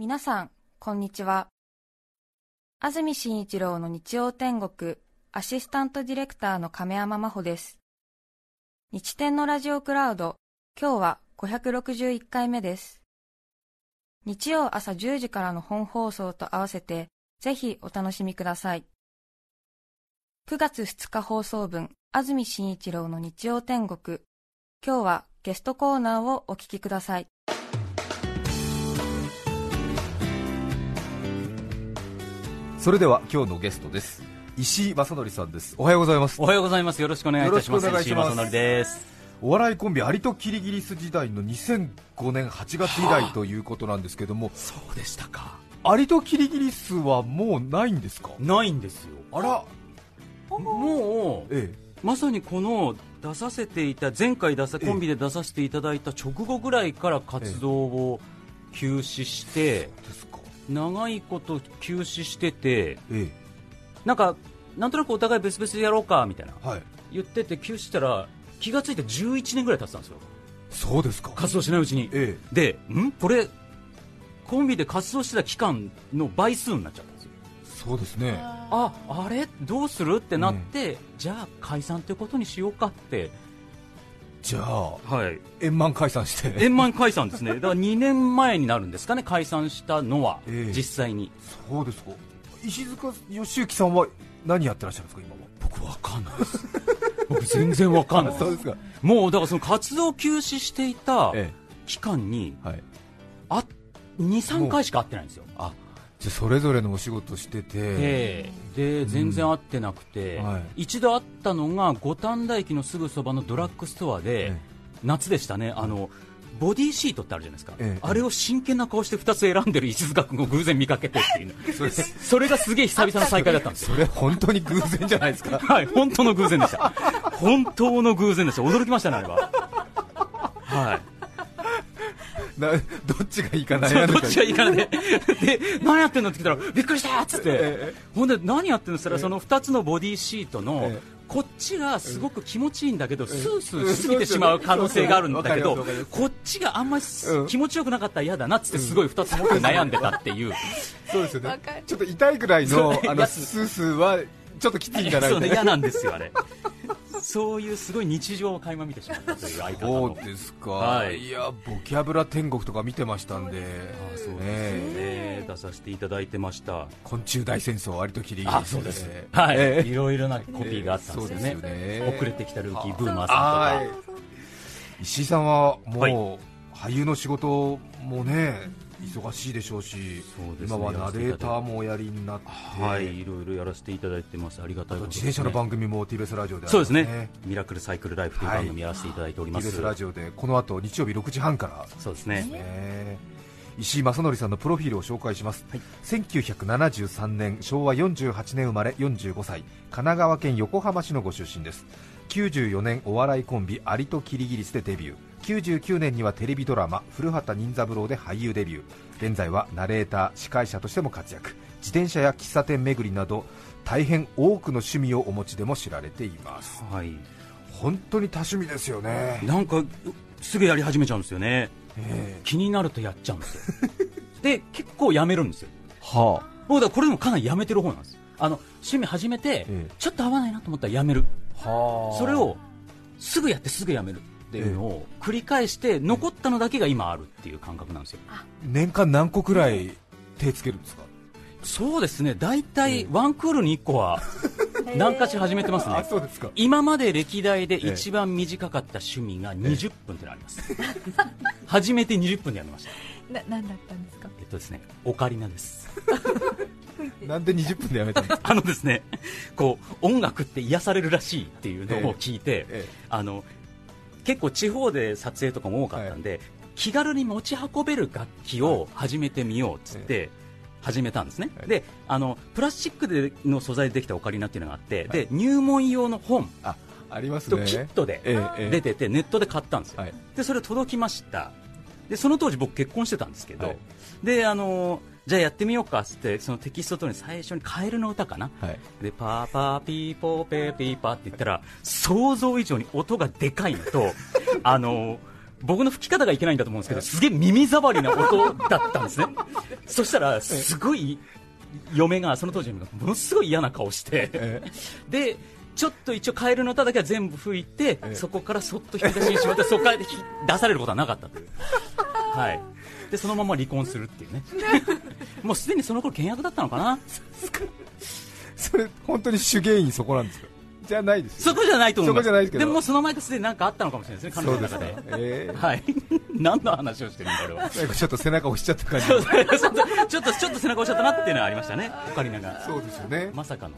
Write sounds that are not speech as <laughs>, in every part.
皆さん、こんにちは。安住紳一郎の日曜天国、アシスタントディレクターの亀山真帆です。日天のラジオクラウド、今日は561回目です。日曜朝10時からの本放送と合わせて、ぜひお楽しみください。9月2日放送分、安住紳一郎の日曜天国、今日はゲストコーナーをお聞きください。それでは今日のゲストです石井正則さんですおはようございますおはようございます。よろしくお願いいたします。石井正則です。お笑いコンビアリとキリギリス時代の2005年8月以来ということなんですけどもそうでしたか。アリとキリギリスはもうないんですか？ないんですよ。あらもう、えまさにこの出させていた、前回出さええコンビで出させていただいた直後ぐらいから活動を休止して、えですか長いこと休止してて、えなんか、なんとなくお互い別々でやろうかみたいな。えはい。言ってて休止したら気がついて11年ぐらい経ってたんですよ。そうですか。活動しないうちに。えで、ん？これ、コンビで活動してた期間の倍数になっちゃったんですよ。えそうですね。ああれ？どうする？ってなって、じゃあ解散ということにしようかって、じゃあはい、円満解散して。円満解散ですね、だから2年前になるんですかね、解散したのは、ええ。実際に。そうですか。石塚義行さんは何やってらっしゃるんですか今は僕、わかんないです、僕、全然わかんない。そうですか。もうだからその活動休止していたえ期間にえはい。あ2、3回しか会ってないんですよ。あじゃあそれぞれのお仕事しててええ。で全然会ってなくて、はい。一度会ったのが五反田駅のすぐそばのドラッグストアで、え夏でしたね。あのボディシートってあるじゃないですか、ええ。あれを真剣な顔して2つ選んでる石塚君を偶然見かけてっていう。<laughs> それ。それがすげえ久々の再会だったんですよ。それ本当に偶然じゃないですか。<laughs> はい本当の偶然でした。本当の偶然でした。驚きましたねあれは。はいな <laughs> どっちがいいかそう悩んでどっちがいいかなで、<laughs> で、何やってんのって聞いたら、びっくりしたっつって、えほんで、何やってんのって言ったら、その2つのボディシートの、ええ。こっちがすごく気持ちいいんだけど、スースーしすぎてしまう可能性があるんだけどこっちがあんまり気持ちよくなかったら嫌だなって、すごい2つ持って悩んでたっていう、<laughs> そうですよね。ちょっと痛いぐらいのあのスースーはちょっときついんじゃないそうね、か嫌なんですよ、あれ。そういうすごい日常を垣間見てしまったという相方その。うですか、はい。い、やボキャブラ天国とか見てましたんで。あそうですえね、出させていただいてました。昆虫大戦争割とキリギリスで。はい、ええ。いろいろなコピーがあったんですよね。そうですよね。遅れてきたルーキーブーマーはいさんとか。石井さんはもう、はい。俳優の仕事もね忙しいでしょうしそうですね。今はナレーターもおやりになって、はい、いろいろやらせていただいてます。ありがたいことです、あと自転車の番組も TBS ラジオでありそうまですすね。ミラクルサイクルライフという番組やらせていただいております。TBS ラジオでこの後日曜日6時半から。そうですね。ね。石井正則さんのプロフィールを紹介します、はい。1973年昭和48年生まれ45歳。神奈川県横浜市のご出身です。94年お笑いコンビアリとキリギリスでデビュー99年にはテレビドラマ「古畑任三郎」で俳優デビュー現在はナレーター司会者としても活躍自転車や喫茶店巡りなど大変多くの趣味をお持ちでも知られていますはい。本当に多趣味ですよね、なんか、すぐやり始めちゃうんですよね。え気になるとやっちゃうんですよ。<laughs> で、結構やめるんですよ。えは僕だからこれでもかなりやめてる方なんです。あの、趣味始めて、ええちょっと合わないなと思ったらやめる。あはあそれを、すぐやってすぐやめるっていうのを繰り返して、残ったのだけが今あるっていう感覚なんですよ。年間何個くらい手つけるんですか？そうですね、大体ワンクールに1個は <laughs> 何かしら始めてますね。そうですか今まで歴代で一番短かった趣味が20分ってのあります。<laughs> 初めて20分でやめました。な、なんだったんですか？えっとですね、オカリナです。なんで20分でやめたんですかあのですね、こう、音楽って癒されるらしいっていうのを聞いて、ええあの、結構地方で撮影とかも多かったんで、気軽に持ち運べる楽器を始めてみようっつって、始めたんですね、はい。であのプラスチックでの素材でできたオカリナっていうのがあって、で入門用の本あありますとねキットで出てて、ネットで買ったんですよ、はい。でそれ届きました。でその当時僕結婚してたんですけど、はい。であのじゃあやってみようかっつってそのテキスト通りに最初にカエルの歌かな、はいでパーパーピーポーペーピーパーって言ったら想像以上に音がでかいのと <laughs> あの僕の吹き方がいけないんだと思うんですけど、すげえ耳障りな音だったんですね。そしたら、すごい、嫁が、その当時の嫁が、ものすごい嫌な顔して、で、ちょっと一応カエルの歌だけは全部吹いて、そこからそっと引き出しにしまって、そこから出されることはなかったという。はい。で、そのまま離婚するっていうね。<laughs> もうすでにその頃倹約だったのかな？<laughs> それ本当に主原因そこなんですか？じゃないですそこじゃないと思います。そこじゃないですけどでもその前からすでに何かあったのかもしれないですね、彼女の中で。えーはい。<laughs> 何の話をしてるんだ、俺は。なんかちょっと背中押しちゃった感じちょっと、ちょっと背中押しちゃったなっていうのはありましたね、オカリナが。そうですよねまさかの。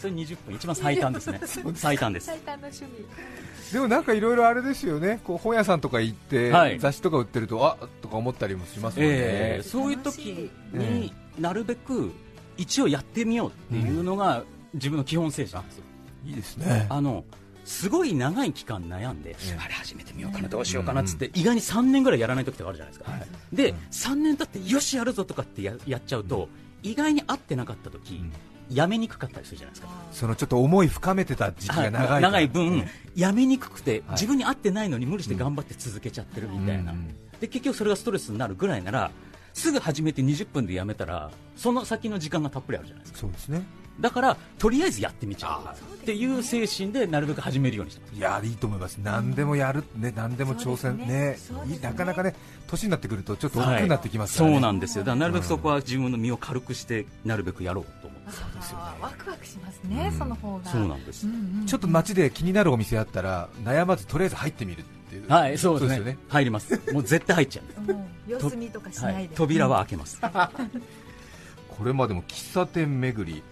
それ20分、一番最短ですね。最短です。最短の趣味でもなんかいろいろあれですよね。こう本屋さんとか行って、はい。雑誌とか売ってるとあとか思ったりもしますもんね、えーそういう時になるべく一応やってみようっていうのが自分の基本精神なんですよ。いいですね。あのすごい長い期間悩んで、ええ。あれ始めてみようかな、どうしようかなっつって、意外に3年ぐらいやらない時とかあるじゃないですか、で、3年経ってよしやるぞとかってややっちゃうと、意外に合ってなかった時、やめにくかったりするじゃないですか。そのちょっと思い深めてた時期が長いから、はい長い分、ねやめにくくて、はい。自分に合ってないのに無理して頑張って続けちゃってるみたいな、うん。で結局それがストレスになるぐらいならすぐ始めて20分でやめたらその先の時間がたっぷりあるじゃないですか。そうですね。だからとりあえずやってみちゃう。っていう精神でなるべく始めるようにしてますいやいいと思います。何でもやるね何でも挑戦。ね。ね。なかなかね年になってくるとちょっと大きくなってきますからね、そうなんですよ。だからなるべくそこは自分の身を軽くしてなるべくやろうワクワクしますね、うん。その方が。そうなんです、うんうんちょっと街で気になるお店あったら悩まずとりあえず入ってみるっていう。はいそうですね。よね。入ります。もう絶対入っちゃう様子見とかしないで、はい、扉は開けます、<laughs> これまでも喫茶店巡り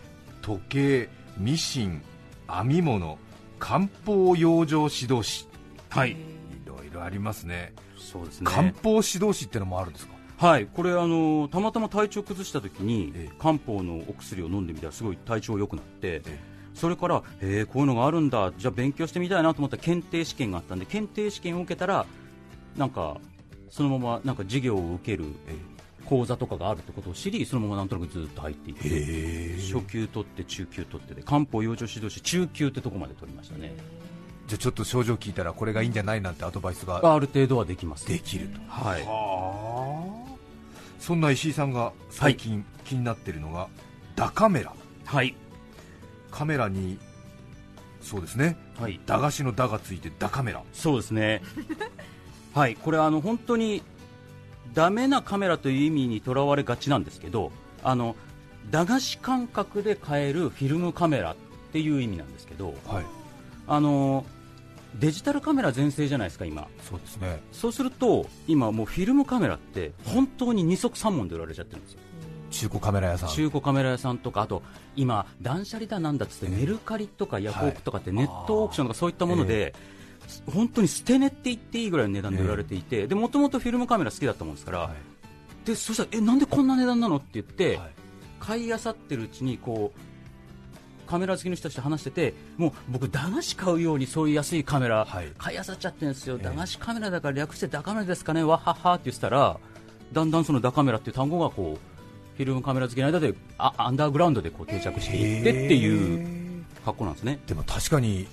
時計ミシン編み物漢方養生指導士はい。いろいろありますね。そうですね。漢方指導士ってのもあるんですか？はい、これあのたまたま体調崩した時に、ええ。漢方のお薬を飲んでみたらすごい体調良くなって、えそれから、えーこういうのがあるんだじゃあ勉強してみたいなと思ったら検定試験があったんで検定試験を受けたらなんかそのままなんか授業を受ける講座とかがあるってことを知りそのままなんとなくずっと入っていってへ初級取って中級取ってで漢方養生指導士中級ってとこまで取りましたね。じゃあちょっと症状聞いたらこれがいいんじゃないなんてアドバイスがある程度はできます。できると。はい。はあそんな石井さんが最近気になってるのが、ダカメラ。はい。カメラにそうですね。はい。駄菓子の「ダ」がついてダカメラ。そうですね。<laughs> はい。これあの本当にダメなカメラという意味にとらわれがちなんですけどあの駄菓子感覚で買えるフィルムカメラっていう意味なんですけどはい。あのデジタルカメラ全盛じゃないですか今。そうですね。そうすると今もうフィルムカメラって本当に二足三門で売られちゃってるんですよ。中古カメラ屋さん。中古カメラ屋さんとかあと今断捨離だなんだっつってメルカリとかヤフオクとかってネットオークションとかそういったもので、本当に捨て値って言っていいぐらいの値段で売られていて、でもともとフィルムカメラ好きだったもんですから、はい。でそしたらえなんでこんな値段なのって言って、はい。買い漁ってるうちにこうカメラ好きの人たちと話しててもう僕駄菓子買うようにそういう安いカメラはい。買い漁っちゃってるんですよ、ええ。駄菓子カメラだから略してダカメラですかねわははって言ってたらだんだんそのダカメラっていう単語がこうフィルムカメラ好きの間であアンダーグラウンドでこう定着していってっていう格好なんですね。でも確かに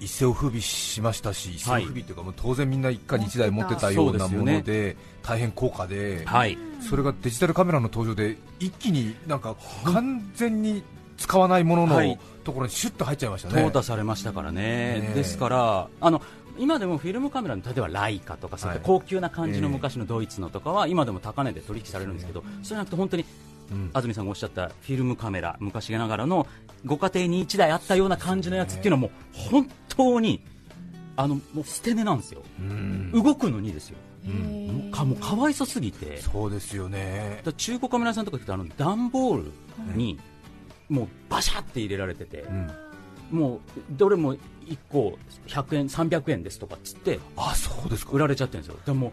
一世を風靡しましたし、一世を風靡というか、もう当然みんな一家に一台持ってたようなもので、大変高価で、はい、それがデジタルカメラの登場で、一気になんか完全に使わないもののはい。ところにシュッと入っちゃいましたね。淘汰されましたからね、ですからあの今でもフィルムカメラの例えばライカとかそうい。った高級な感じの昔のドイツのとかは今でも高値で取引されるんですけど、そうじゃなくて本当にうん。安住さんがおっしゃったフィルムカメラ昔ながらのご家庭に1台あったような感じのやつっていうのはもう本当にあのもう捨て値なんですよ、うん。動くのにですよ、うかもうかわいそすぎて。そうですよね。中古カメラ屋さんとか行くとあの段ボールにもうバシャって入れられてて、うん。もうどれも1個100円、300円ですとかっつってあそうですか。売られちゃってるんですよ、でも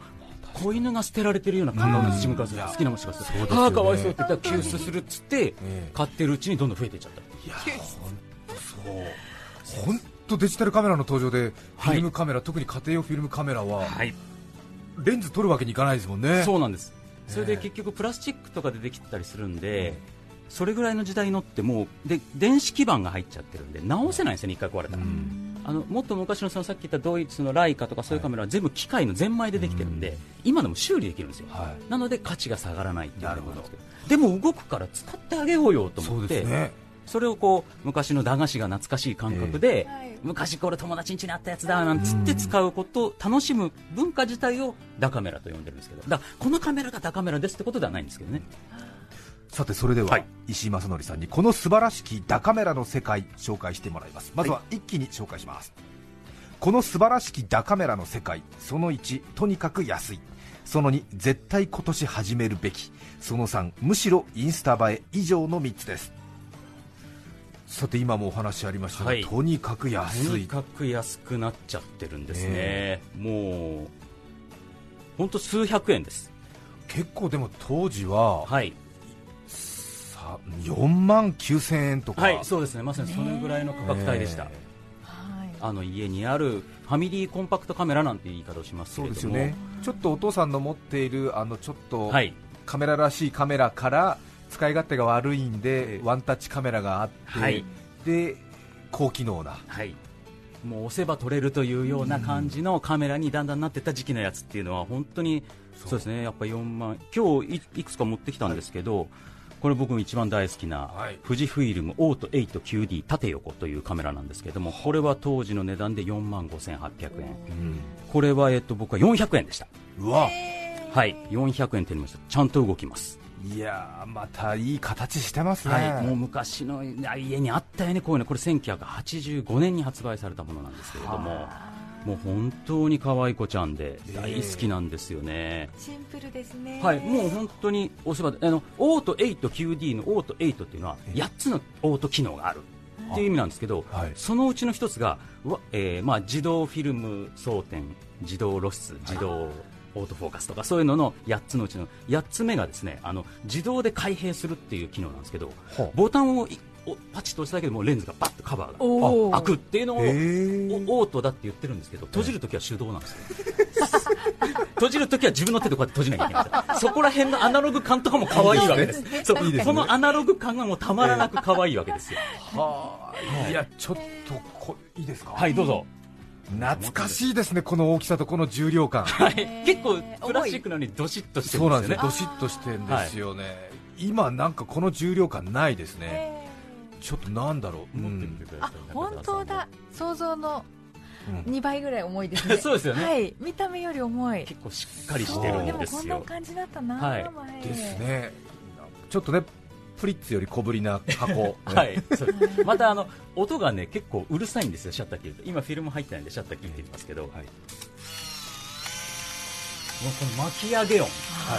子犬が捨てられてるような感覚です、自分好きなものしかするそうですよね。ああ、かわいそうって言ったら救出するっつって、え買ってるうちにどんどん増えていっちゃった。いや本当そう。本当デジタルカメラの登場でフィルムカメラ、特に家庭用フィルムカメラははい、レンズ撮るわけにいかないですもんね。そうなんです、それでええ結局プラスチックとかでできてたりするんで、それぐらいの時代のってもうで電子基板が入っちゃってるんで直せないんですよね、一回壊れたら。うん。あのもっと昔のそのさっき言ったドイツのライカとかそういうカメラは全部機械のゼンマイでできてるんで、今でも修理できるんですよ、はい。なので価値が下がらないっていうなるほど。ことなんですけど。でも動くから使ってあげようよと思ってそれをこう昔の駄菓子が懐かしい感覚で、はい。昔これ友達ん家にあったやつだなんつって使うことを楽しむ文化自体をダカメラと呼んでるんですけど。だからこのカメラがダカメラですってことではないんですけどねさてそれでは、はい。石井正則さんにこの素晴らしきダカメラの世界紹介してもらいます。まずは一気に紹介します、この素晴らしきダカメラの世界その1とにかく安い。その2絶対今年始めるべき。その3むしろインスタ映え以上の3つです。さて今もお話ありましたが、はい。とにかくと安い。にかく安くなっちゃってるんですね、もう本当数百円です。結構でも当時は、はい。さ4万9000円とか、はいそうですね。まさにそのぐらいの価格帯でした、えはい。あの家にあるファミリーコンパクトカメラなんて言い方をしますけそうれども。ですよね。ちょっとお父さんの持っているあのちょっと、はい。カメラらしいカメラから使い勝手が悪いんで、ワンタッチカメラがあって、はい。で高機能な、はい。もう押せば撮れるというような感じのカメラにだんだんなってった時期のやつっていうのは本当にそうそうですね。やっぱ4万今日いいくつか持ってきたんですけど、これ僕一番大好きな、はい。富士フイルムオート 8QD 縦横というカメラなんですけどもこれは当時の値段で4万5800円。これは、えっと、僕は400円でした。うわ、はい。400円手にました。ちゃんと動きます。いやーまたいい形してますね、はい、もう昔の家にあったよね、こういうの、これ1985年に発売されたものなんですけれども、もう本当に可愛い子ちゃんで大好きなんですよね。シンプルですね。はい、もう本当におせばあのオート 8QD のオート8っていうのは8つのオート機能があるっていう意味なんですけど、はい。そのうちの一つが、わえーまあ、自動フィルム装填、自動露出、自動オートフォーカスとかそういうのの8つのうちの8つ目がですねあの自動で開閉するっていう機能なんですけどボタンをパチッと押しただけでもうレンズがバッとカバーが開くっていうのをオー。トだって言ってるんですけど閉じるときは手動なんですよ。閉じるときは自分の手でこうやって閉じなきゃいけないんですそこら辺のアナログ感とかも可愛いわけです。そういいですね。このアナログ感がもうたまらなく可愛いわけですよ。はあいやちょっとこいいですか、はいどうぞ。懐かしいですねこの大きさとこの重量感。はい。結構プラスチックなのにどしっとしてるそうんなんですよね。ですよ。どしっとしてんですよね、今なんかこの重量感ないですね、えちょっとなんだろう、持ってみてうんください本当だ。想像のうん。2倍ぐらい重いですね。<laughs> そうですよね。はい。見た目より重い。結構しっかりしてるんでもこんなですよ感じだったな、はい。前。ですね。ちょっとねプリッツより小ぶりな箱、<laughs> はい、またあの音がね結構うるさいんですよ、シャッター切ると。今、フィルム入ってないんでシャッター切ってみますけど、もうはいこの巻き上げ音、は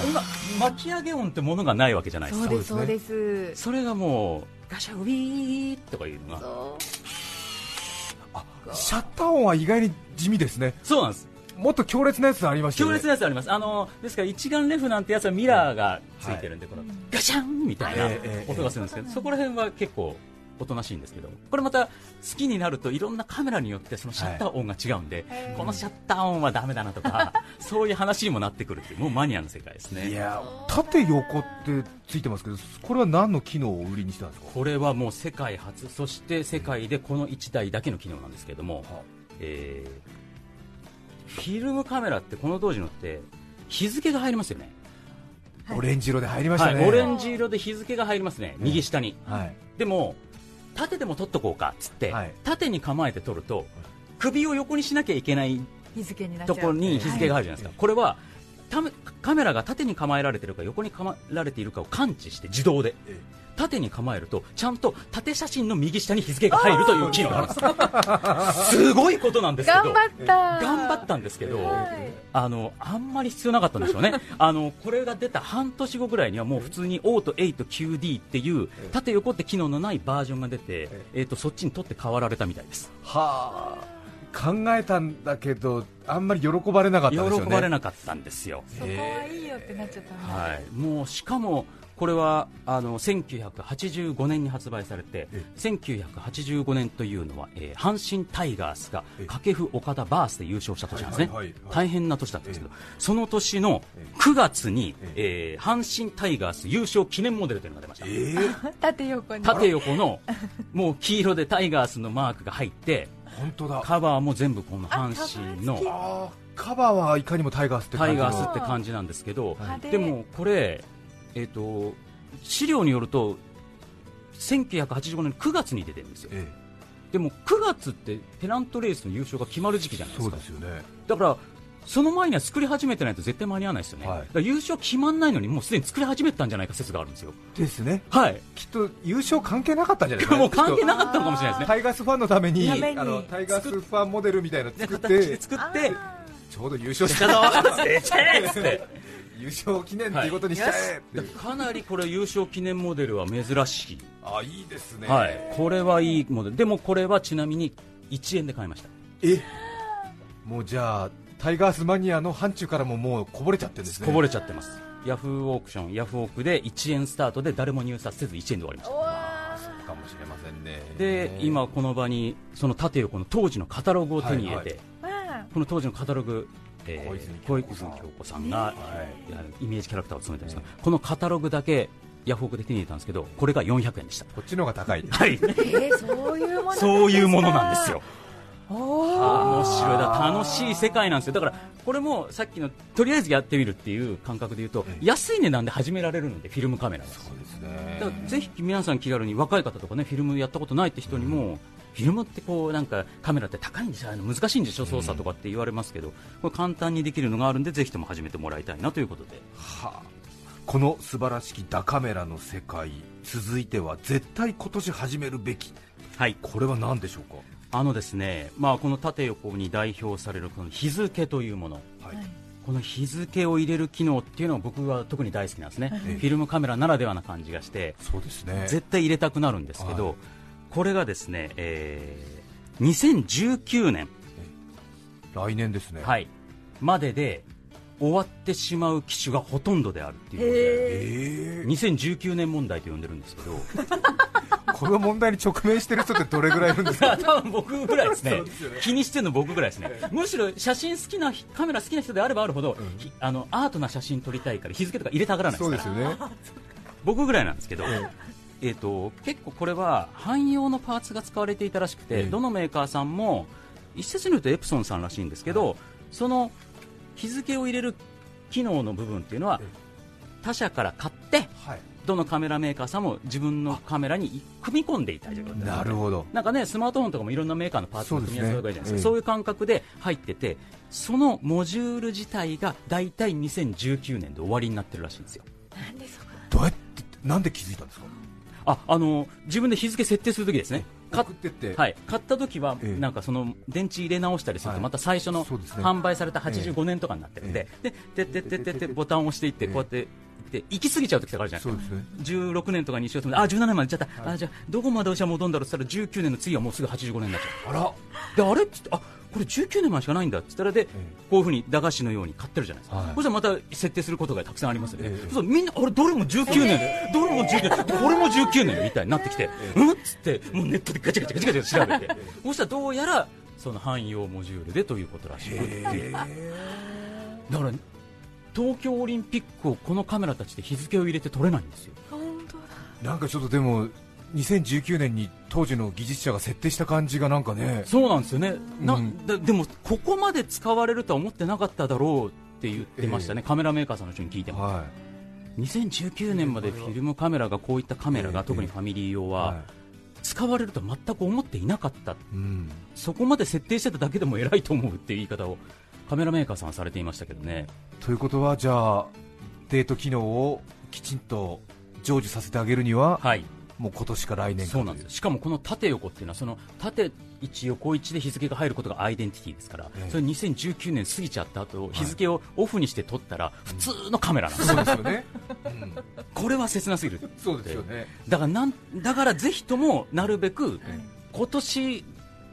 い。今、巻き上げ音ってものがないわけじゃないですか、そうですそでそううですそれがもう、ガシャウィーとかいうのが、シャッター音は意外に地味ですね。そうなんです、もっと強烈なやつありましたよ強ね烈なやつあります、あのですから一眼レフなんてやつはミラーがついてるんで、このガシャンみたいなええええ。音がするんですけど、そこら辺は結構。おとなしいんですけどこれまた好きになるといろんなカメラによってそのシャッター音が違うんで、はいこのシャッター音はダメだなとか <laughs> そういう話にもなってくるっていうもうマニアの世界ですね。いや縦横ってついてますけどこれは何の機能を売りにしたんですか？これはもう世界初そして世界でこの1台だけの機能なんですけれども、えーフィルムカメラってこの当時のって日付が入りますよね、オレンジ色で入りましたね、はい、オレンジ色で日付が入りますね。右下に、はい。でも縦でも撮っとこうかっつって、はい。縦に構えて撮ると首を横にしなきゃいけない日付になっちゃう。ところに日付が入るじゃないですか、これはためカメラが縦に構えられてるか横に構えられているかを感知して自動で。え縦に構えるとちゃんと縦写真の右下に日付が入るという機能がある。んですすごいことなんですけど。頑張った。頑張ったんですけど、はい。あのあんまり必要なかったんでしょうね。あのこれが出た半年後ぐらいにはもう普通にオート 8QD っていう縦横って機能のないバージョンが出て、えー、とそっちに取って代わられたみたいです。はあ。考えたんだけどあんまり喜ばれなかった喜んですよね。ばれなかったんですよ。そこはいいよってなっちゃったはい、もうしかもこれはあの1985年に発売されてえ1985年というのは、えー阪神タイガースがえ掛布岡田バースで優勝した年なんですね、大変な年だったんですけど、えその年のえ9月に、ええ。ー阪神タイガース優勝記念モデルというのが出ました、えー縦横に。縦横のもう黄色でタイガースのマークが入って本当だ。カバーも全部この阪神のカバーはいかにもタイガースってタイ感じの。ガースって感じなんですけど、でもこれ、えー、と資料によると1985年9月に出てるんですよ。えでも9月ってペナントレースの優勝が決まる時期じゃないえですか。そうですよね。だからその前には作り始めてないと絶対間に合わないですよね、はい。だから優勝決まんないのにもうすでに作り始めてたんじゃないか説があるんですよ。ですね。はい。きっと優勝関係なかったんじゃないですか、<laughs> もう関係なかったのかもしれないですね。とタイガースファンのためにあのタイガースファンモデルみたいなの作っ形てで作って。ちょうど優勝ししたたぞーっつって優勝記念っていうことにしちゃえ。っていう、かなりこれ優勝記念モデルは珍しい、あいいですね、はい、これはいいモデル。でもこれはちなみに1円で買いました。え？もうじゃあタイガースマニアの範疇からももうこぼれちゃってるんですね。こぼれちゃってます。ヤフーオークションヤフオクで1円スタートで誰も入札せず1円で終わりました。そうかもしれませんね。で今この場にその縦横の当時のカタログを手に入れて、はいまあこの当時のカタログ、えー小泉小京子さん。が、イメージキャラクターを務めてるんですが、このカタログだけヤフオクで手に入れたんですけどこれが400円でした。こっちの方が高いはい。えー、そういうものそういうものなんですよ。お面ー白いだ楽しい世界なんですよ。だからこれもさっきのとりあえずやってみるっていう感覚で言うと、え安い値段で始められるのでフィルムカメラが。そうですね。だからぜひ皆さん気軽に若い方とかねフィルムやったことないって人にも、フィルムってこうなんかカメラって高いんでしょあの難しいんでしょ操作とかって言われますけど、これ簡単にできるのがあるんでぜひとも始めてもらいたいなということで。はあ。この素晴らしきダカメラの世界続いては絶対今年始めるべき。はい。これは何でしょうか？あのですねまあこの縦横に代表されるこの日付というもの。はい、この日付を入れる機能っていうのは僕は特に大好きなんですね、ええ。フィルムカメラならではな感じがして。そうですね。絶対入れたくなるんですけど、はいこれがですね、えー2019年、来年ですね。はい、までで終わってしまう機種がほとんどであるっていうことでええ2019年問題と呼んでるんですけど。<laughs> この問題に直面してる人ってどれぐらいいるんですか？<laughs> 多分僕ぐらいですね。ね。気にしてるの僕ぐらいですね。むしろ写真好きなカメラ好きな人であればあるほど、ひあのアートな写真撮りたいから日付とか入れたがらないですそうからですよね。僕ぐらいなんですけど、ええー、と結構これは汎用のパーツが使われていたらしくて、ええどのメーカーさんも一説によるとエプソンさんらしいんですけど、その日付を入れる機能の部分っていうのはえ他社から買ってはい。どのカメラメーカーさんも自分のカメラに組み込んでいた状況なるほど。なんかねスマートフォンとかもいろんなメーカーのパーツの組み合わせがあるじゃないですかねええそういう感覚で入っててそのモジュール自体が大体2019年で終わりになってるらしいんですよ。なんでそこどうやってなんで気づいたんですか？ああの自分で日付設定するときですね。買ってって、はい、買った時は、ええ。なんかその電池入れ直したりすると、はい。また最初の販売された85年とかになってるんで、で、で、で、で、で、で、ボタンを押していって、ええ。こうやって、で、行き過ぎちゃう時とかあるじゃないですか。そうですね。16年とかにしようと思って、あ、17年まで行っちゃった。あ、じゃあ、どこまでじゃあ戻んだろうって言ったら、19年の次はもうすぐ85年になっちゃあら。う。で、あれって言って、あ、これ19年前しかないんだって言ったら、で、こういうふうに駄菓子のように買ってるじゃないですか。はい。そしたらまた設定することがたくさんあります。よね。えうみんな、あれ、どれも19年。で、どれも19年、これも19年みたいになってきて、うんっつって、もうネットでガチャガチャガチャガチャ調べて、そしたらどうやら、その汎用モジュールでということらしくって。いう。だから、東京オリンピックをこのカメラたちで日付を入れて撮れないんですよ。本当だ。なんかちょっとでも2019年に当時の技術者が設定した感じがなんかね。そうなんですよね、なうん。だでもここまで使われるとは思ってなかっただろうって言ってましたね、カメラメーカーさんの人に聞いても、は2019年までフィルムカメラがこういったカメラが、ええ。特にファミリー用い、は、は使われるとは全く思っていなかった、いうん、そこまで設定してただけでも偉いと思うっていう言い方をカメラメーカーさんはされていましたけどね、ということはじゃあデート機能をきちんと成就させてあげるには、はい、もう今年か来年かそうなんです。しかもこの縦横っていうのはその縦1横1で日付が入ることがアイデンティティですから、ええ。それ2019年過ぎちゃった後、日付をオフにして撮ったら普通のカメラなんですよ、そうですよね、うん、これは切なすぎる。そうですよね。だからなんだからぜひともなるべくえ今年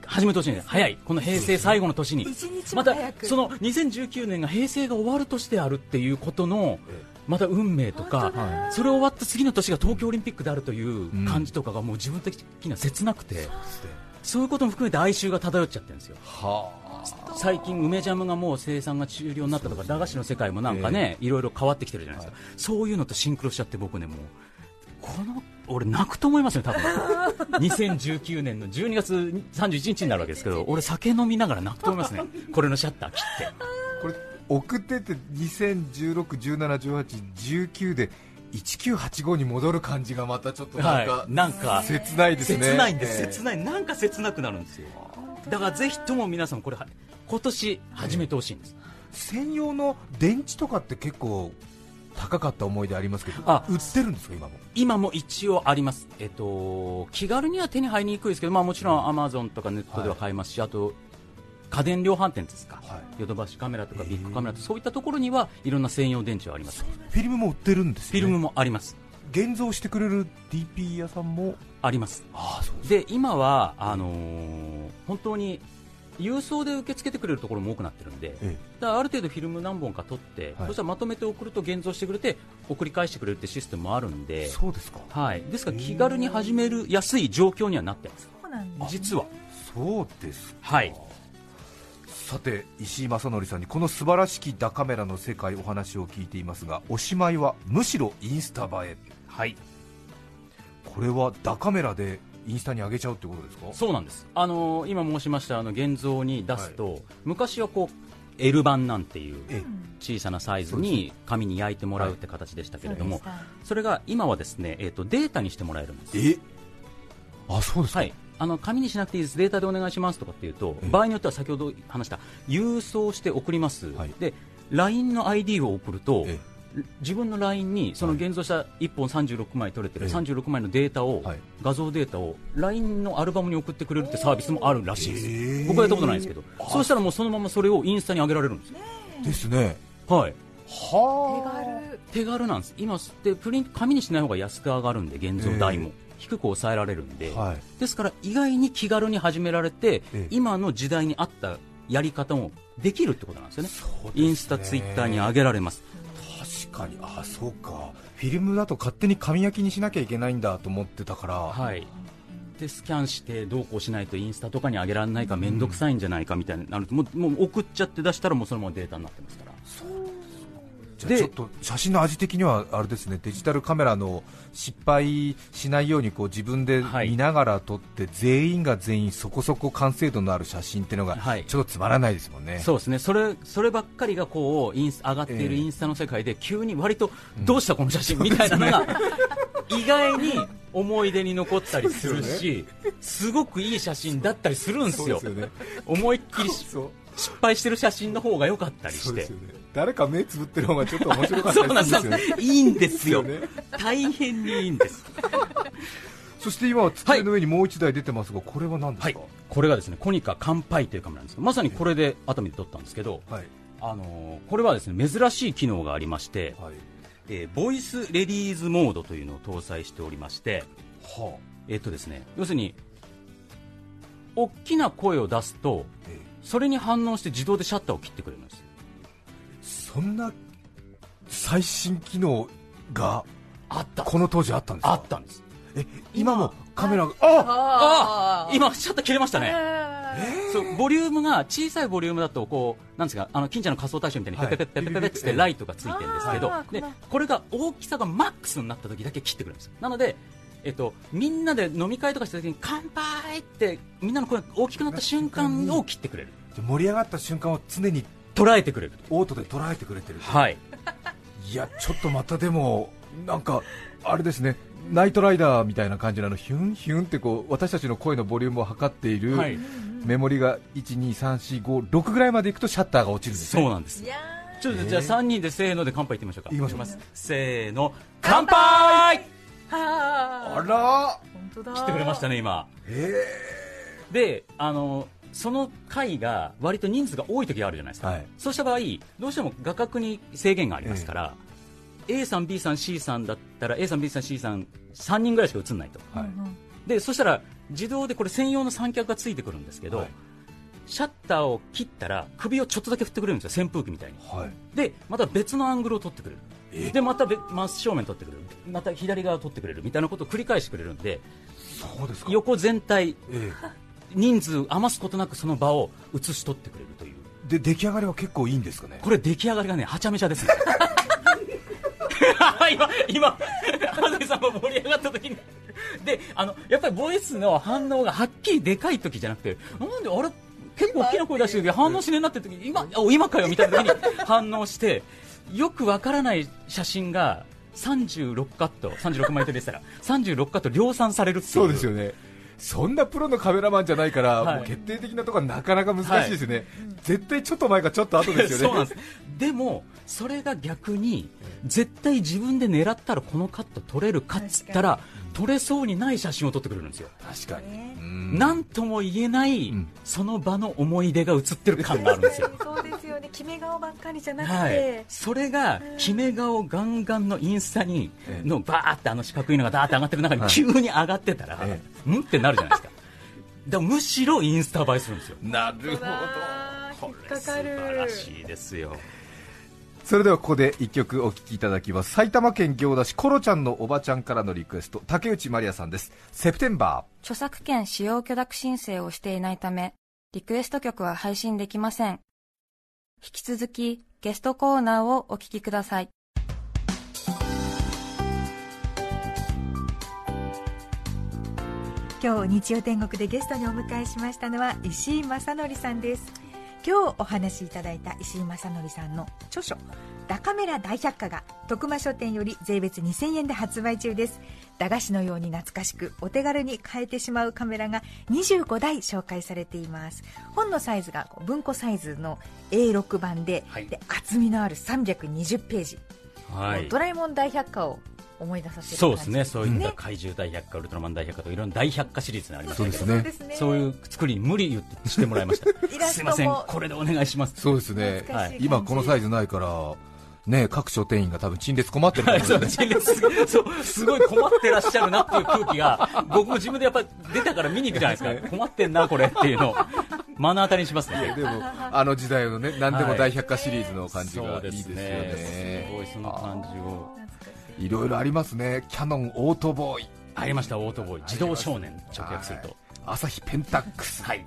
始めてほしいんです。早い。この平成最後の年に。またその2019年が平成が終わる年であるっていうことのえまた運命とかそれ終わった次の年が東京オリンピックであるという感じとかがもう自分的には切なくて、そういうことも含めて哀愁が漂っちゃってるんですよ。は最近梅ジャムがもう生産が終了になったとか駄菓子の世界もなんかね、いろいろ変わってきてるじゃないですか、そういうのとシンクロしちゃって僕ねもうこの俺泣くと思いますよ多分。<laughs> 2019年の12月31日になるわけですけど俺酒飲みながら泣くと思いますね。これのシャッター切って。これ送ってって2016、17、18、19で1985に戻る感じがまたちょっとなんか、はいなんか切ないですね。切ないんです、ええ。切ない。なんか切なくなるんですよ。だからぜひとも皆さんこれは今年始めてほしいんです、専用の電池とかって結構高かった思い出ありますけどあ売ってるんですか今も？今も一応あります、えっと、気軽には手に入りにくいですけど、まあ、もちろんアマゾンとかネットでは買えますし、あと家電量販店ですか、はい。ヨドバシカメラとかビッグカメラとかそういったところにはいろんな専用電池はあります、フィルムも売ってるんですよ、ね、フィルムもあります、現像してくれる DP 屋さんも？あります。ああそうで今はあのー本当に郵送で受け付けてくれるところも多くなってるんで、えだからある程度フィルム何本か撮って、はい。そしたらまとめて送ると現像してくれて送り返してくれるってシステムもあるんで、そうですか。はい、ですから気軽に始めるやすい状況にはなってます、そうなんです実は。そうですか。はいさて石井正則さんにこの素晴らしきダカメラの世界お話を聞いていますがおしまいはむしろインスタ映え。はい。これはダカメラでインスタに上げちゃうってことですか？そうなんです、あのー今申しましたあの現像に出すと、昔はこう L 版なんていうえ小さなサイズに紙に焼いてもらうって形でしたけれども、そうでしたそれが今はですね、えー、とデータにしてもらえるんです。え？あそうですか、はい、あの紙にしなくていいです、データでお願いしますとかっていうとええ、場合によっては先ほど話した郵送して送ります、はい。で LINE の ID を送ると、え自分の LINE にその現像した1本36枚取れてるええ。36枚のデータを、はい。画像データを LINE のアルバムに送ってくれるってサービスもあるらしいです、ええ。僕はやったことないですけど、そうしたらもうそのままそれをインスタに上げられるんです。よ。ですね。はい。手は軽。手軽なんです。今でプリント紙にしない方が安く上がるんで現像代も、え低く抑えられるんで、はい。ですから意外に気軽に始められて、ええ。今の時代に合ったやり方もできるってことなんですよね。ね。インスタツイッターに上げられます。確かに。あそうか。フィルムだと勝手に紙焼きにしなきゃいけないんだと思ってたから、はい。でスキャンしてどうこうしないとインスタとかに上げられないか面倒くさいんじゃないかみたいになるともうもう送っちゃって出したらもうそのままデータになってますからちょっと写真の味的にはあれですねデジタルカメラの失敗しないようにこう自分ではい。見ながら撮って、全員が全員そこそこ完成度のある写真っていうのがはい。ちょっとつまらないですもんね、そうですね。それそればっかりがこうインス上がっているええ。インスタの世界で急に割とどうしたこの写真みたいなのが意外に思い出に残ったりするしすごくいい写真だったりするんですよ。すよね。思いっきり失敗してる写真の方が良かったりして誰か目つぶってる方がちょっと面白かったりするんで <laughs> ですすよ。ねいいんですよ。大変にいいんです。そして今は机の上にもう一台出てますが、これは何ですはい。か、これがですねコニカ乾杯というカメラなんですまさにこれで熱海で撮ったんですけど、はい。あのーこれはですね珍しい機能がありまして、はい。えーボイスレディーズモードというのを搭載しておりまして、はえっとですね、要するに大きな声を出すとあえ。それに反応して自動でシャッターを切ってくれるんですえそんな最新機能があった。この当時あったんですか？あったんです。え今もカメラがあああ今シャッター切れましたね。えそうボリュームが小さいボリュームだとこうなんですかあの近所の仮想大賞みたいにはい。ペペペペペペペってライトがついてるんですけど、でこれが大きさがマックスになった時だけ切ってくれるんですなのでえっと、みんなで飲み会とかした時に乾杯ってみんなの声が大きくなった瞬間を切ってくれる。盛り上がった瞬間を常に捉えてくれる。オートで捉えてくれてるはい。いやちょっとまたでもなんかあれですね。ナイトライダーみたいな感じのあのヒュンヒュンってこう私たちの声のボリュームを測っている、はい。メモリが123456ぐらいまでいくとシャッターが落ちるんですねそうなんです。いやちょっとじゃあ3人でせーので乾杯いってみましょうか。言いましょう。ますせーの。乾杯!あら本当だ。切ってくれましたね今。へであのその回が割と人数が多い時があるじゃないですか、はい。そうした場合どうしても画角に制限がありますから、A さん B さん C さんだったら A さん B さん C さん3人ぐらいしか映んないと。はい。でそしたら自動でこれ専用の三脚がついてくるんですけど、はい。シャッターを切ったら首をちょっとだけ振ってくれるんですよ扇風機みたいに。はい。でまた別のアングルを撮ってくれえ？るでまたべ真正面撮ってくれる。また左側を撮ってくれるみたいなことを繰り返してくれるんでそうですか。横全体。え人数余すことなくその場を映し取ってくれるという。えで出来上がりは結構いいんですかね？これ出来上がりがねはちゃめちゃです。ね <laughs> 今今安住さんが盛り上がった時に。あのやっぱりボイスの反応がはっきりでかい時じゃなくてなんであれ？結構大きな声出してるけど反応しねえなって時に今お今かよみたいな時に反応してよくわからない写真が36カット36枚撮りでしたら36カット量産されるっていう。そうですよねそんなプロのカメラマンじゃないから、はい。もう決定的なところはなかなか難しいですよね、絶対ちょっと前かちょっと後ですよね。そうなんです。でもそれが逆に絶対自分で狙ったらこのカット撮れるかっつったら撮れそうにない写真を撮ってくれるんですよ。確かに、なんとも言えない、うん。その場の思い出が映ってる感があるんですよ。<laughs> そうですよね。決め顔ばっかりじゃなくて、はい、それが決め顔ガンガンのインスタにええ。のバーってあの四角いのがダーって上がってる中にはい。急に上がってたら、えうん？ってなるじゃないですか。だからむしろインスタ映えするんですよ。なるほど。あー引っかか素晴るらしいですよ。それではここで一曲お聴きいただきます。埼玉県行田市コロちゃんのおばちゃんからのリクエスト。竹内まりやさんです。セプテンバ著作権使用許諾申請をしていないため、リクエスト曲は配信できません。引き続き、ゲストコーナーをお聞きください。今日日曜天国でゲストにお迎えしましたのは石井正則さんです。今日お話しいただいた石井正則さんの著書「ダカメラ大百科」が徳間書店より税別2000円で発売中です。駄菓子のように懐かしくお手軽に買えてしまうカメラが25台紹介されています。本のサイズが文庫サイズの A6 版で,、はい。で厚みのある320ページ、はい。ドラえもん大百科を思い出させるそうですね。そういったね怪獣大百科、ウルトラマン大百科といろんな大百科シリーズがあります。けどそうですね。そうですね。そういう作りに無理言ってしてもらいました。すいません。これでお願いします。ーそうですね。懐かしい今このサイズないからね各書店員が多分陳列困ってるとはい、そう思うんで。すよねそうそうすごい困ってらっしゃるなっていう空気が僕も自分でやっぱ出たから見に行くじゃないですか。困ってんなこれっていうの。を目の当たりにしますね。でもあの時代のね何でも大百科シリーズの感じがいいですよすね。ごいその感じをいろいろありますね。キャノンオートボーイありました。オートボーイ自動少年直訳すると。朝日ペンタックス。はい。ね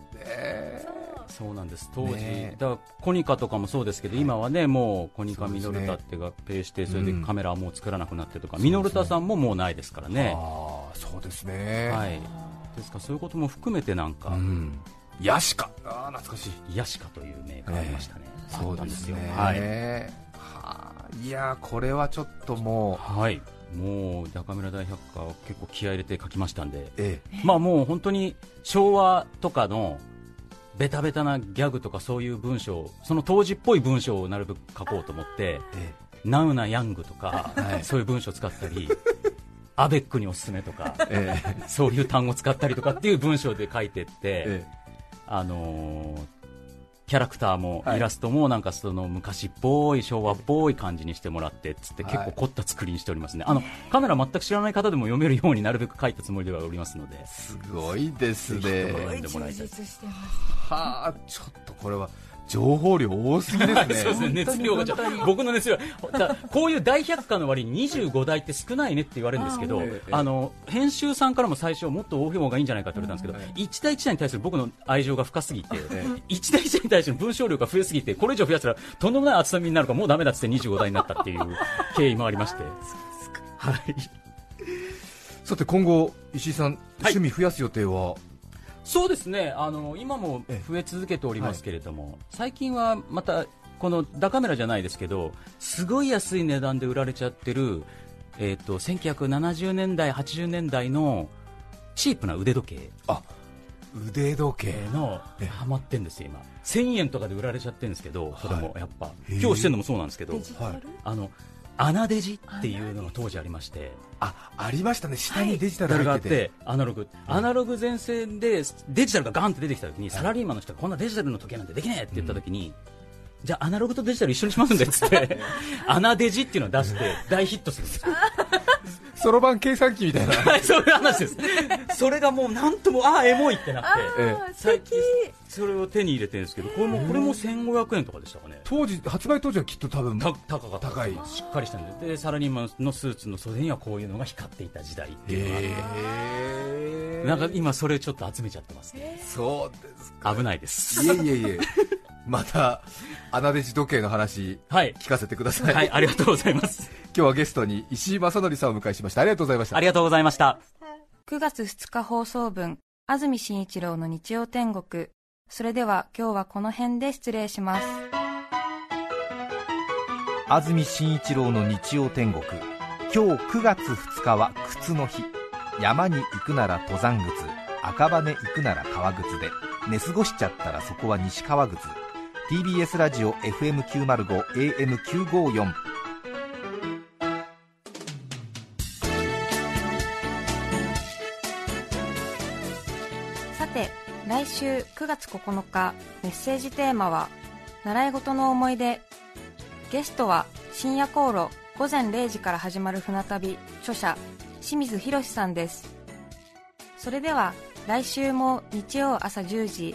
そうなんです。当時、ねだコニカとかもそうですけど今はねもうコニカミノルタって合併してそれでうん。カメラはもう作らなくなってとか、ミノルタさんももうないですからね。ああそうですね。はい。ですからそういうことも含めてなんか、うん。ヤシカ。ああ懐かしい。ヤシカというメーカーありましたね、あそったんですよ。はい。はあいやーこれはちょっともうはい、もう中村大百科を結構気合い入れて書きましたんで、えまあもう本当に昭和とかのベタベタなギャグとかそういう文章、その当時っぽい文章をなるべく書こうと思って、えナウなヤングとか、はい。そういう文章を使ったり、<laughs> アベックにおすすめとか、ええ。そういう単語を使ったりとかっていう文章で書いてって、え。あのーキャラクターもはい。イラストもなんかその昔っぽい昭和っぽい感じにしてもらってっつってはい。結構凝った作りにしておりますね、あのカメラ全く知らない方でも読めるようになるべく書いたつもりではおりますので、すごいですね。はあちょっとこれは情報量多すぎですね。<laughs> そうですね熱量がちょっと僕の熱量。こういう大百科の割に25台って少ないねって言われるんですけどあの編集さんからも最初もっと多い方がいいんじゃないかって言われたんですけど1台1台に対する僕の愛情が深すぎてえ1台1台に対しての文章量が増えすぎてこれ以上増やしたらとんでもない厚さみになるからもうダメだっつって25台になったっていう経緯もありまして。<laughs> はい。さて今後石井さん、趣味増やす予定は？そうですね。あの今も増え続けておりますけれども、最近はまたこのダカメラじゃないですけどすごい安い値段で売られちゃってる、えー、と1970年代、80年代のチープな腕時計。あ腕時計。のえハマってんですよ、今。1000円とかで売られちゃってるんですけど、それもやっぱ。今日してるのもそうなんですけどあの穴デジっていうのが当時ありまして。あありましたね。下にデジタルがあっってて。アナログ、アナログ全盛でデジタルがガンって出てきた時に、サラリーマンの人がこんなデジタルの時計なんてできねえって言った時に、じゃあアナログとデジタル一緒にしますんでっつって <laughs> アナデジっていうのを出して大ヒットするんですよそろばん計算機みたいな。はいそういう話です。それがもうなんともああエモいってなって。えあー素敵。それを手に入れてるんですけどこれもこれも1500円とかでしたかね。当時発売当時はきっと多分た高かった高い。しっかりしたんで。でサラリーマンのスーツの袖にはこういうのが光っていた時代っていうのがあって。なんか今それちょっと集めちゃってますね。そうですか。危ないです。いえいえいえまた穴デジ時計の話はい。聞かせてください、はい、ありがとうございます。<laughs> 今日はゲストに石井正則さんをお迎えしました。ありがとうございました。ありがとうございました。9月2日放送分安住紳一郎の日曜天国。それでは今日はこの辺で失礼します。安住紳一郎の日曜天国。今日9月2日は靴の日。山に行くなら登山靴。赤羽行くなら革靴で。寝過ごしちゃったらそこは西川靴 TBS ラジオ FM905 AM954 さて来週9月9日メッセージテーマは習い事の思い出。ゲストは深夜航路午前0時から始まる船旅著者清水博さんです。それでは来週も日曜朝10時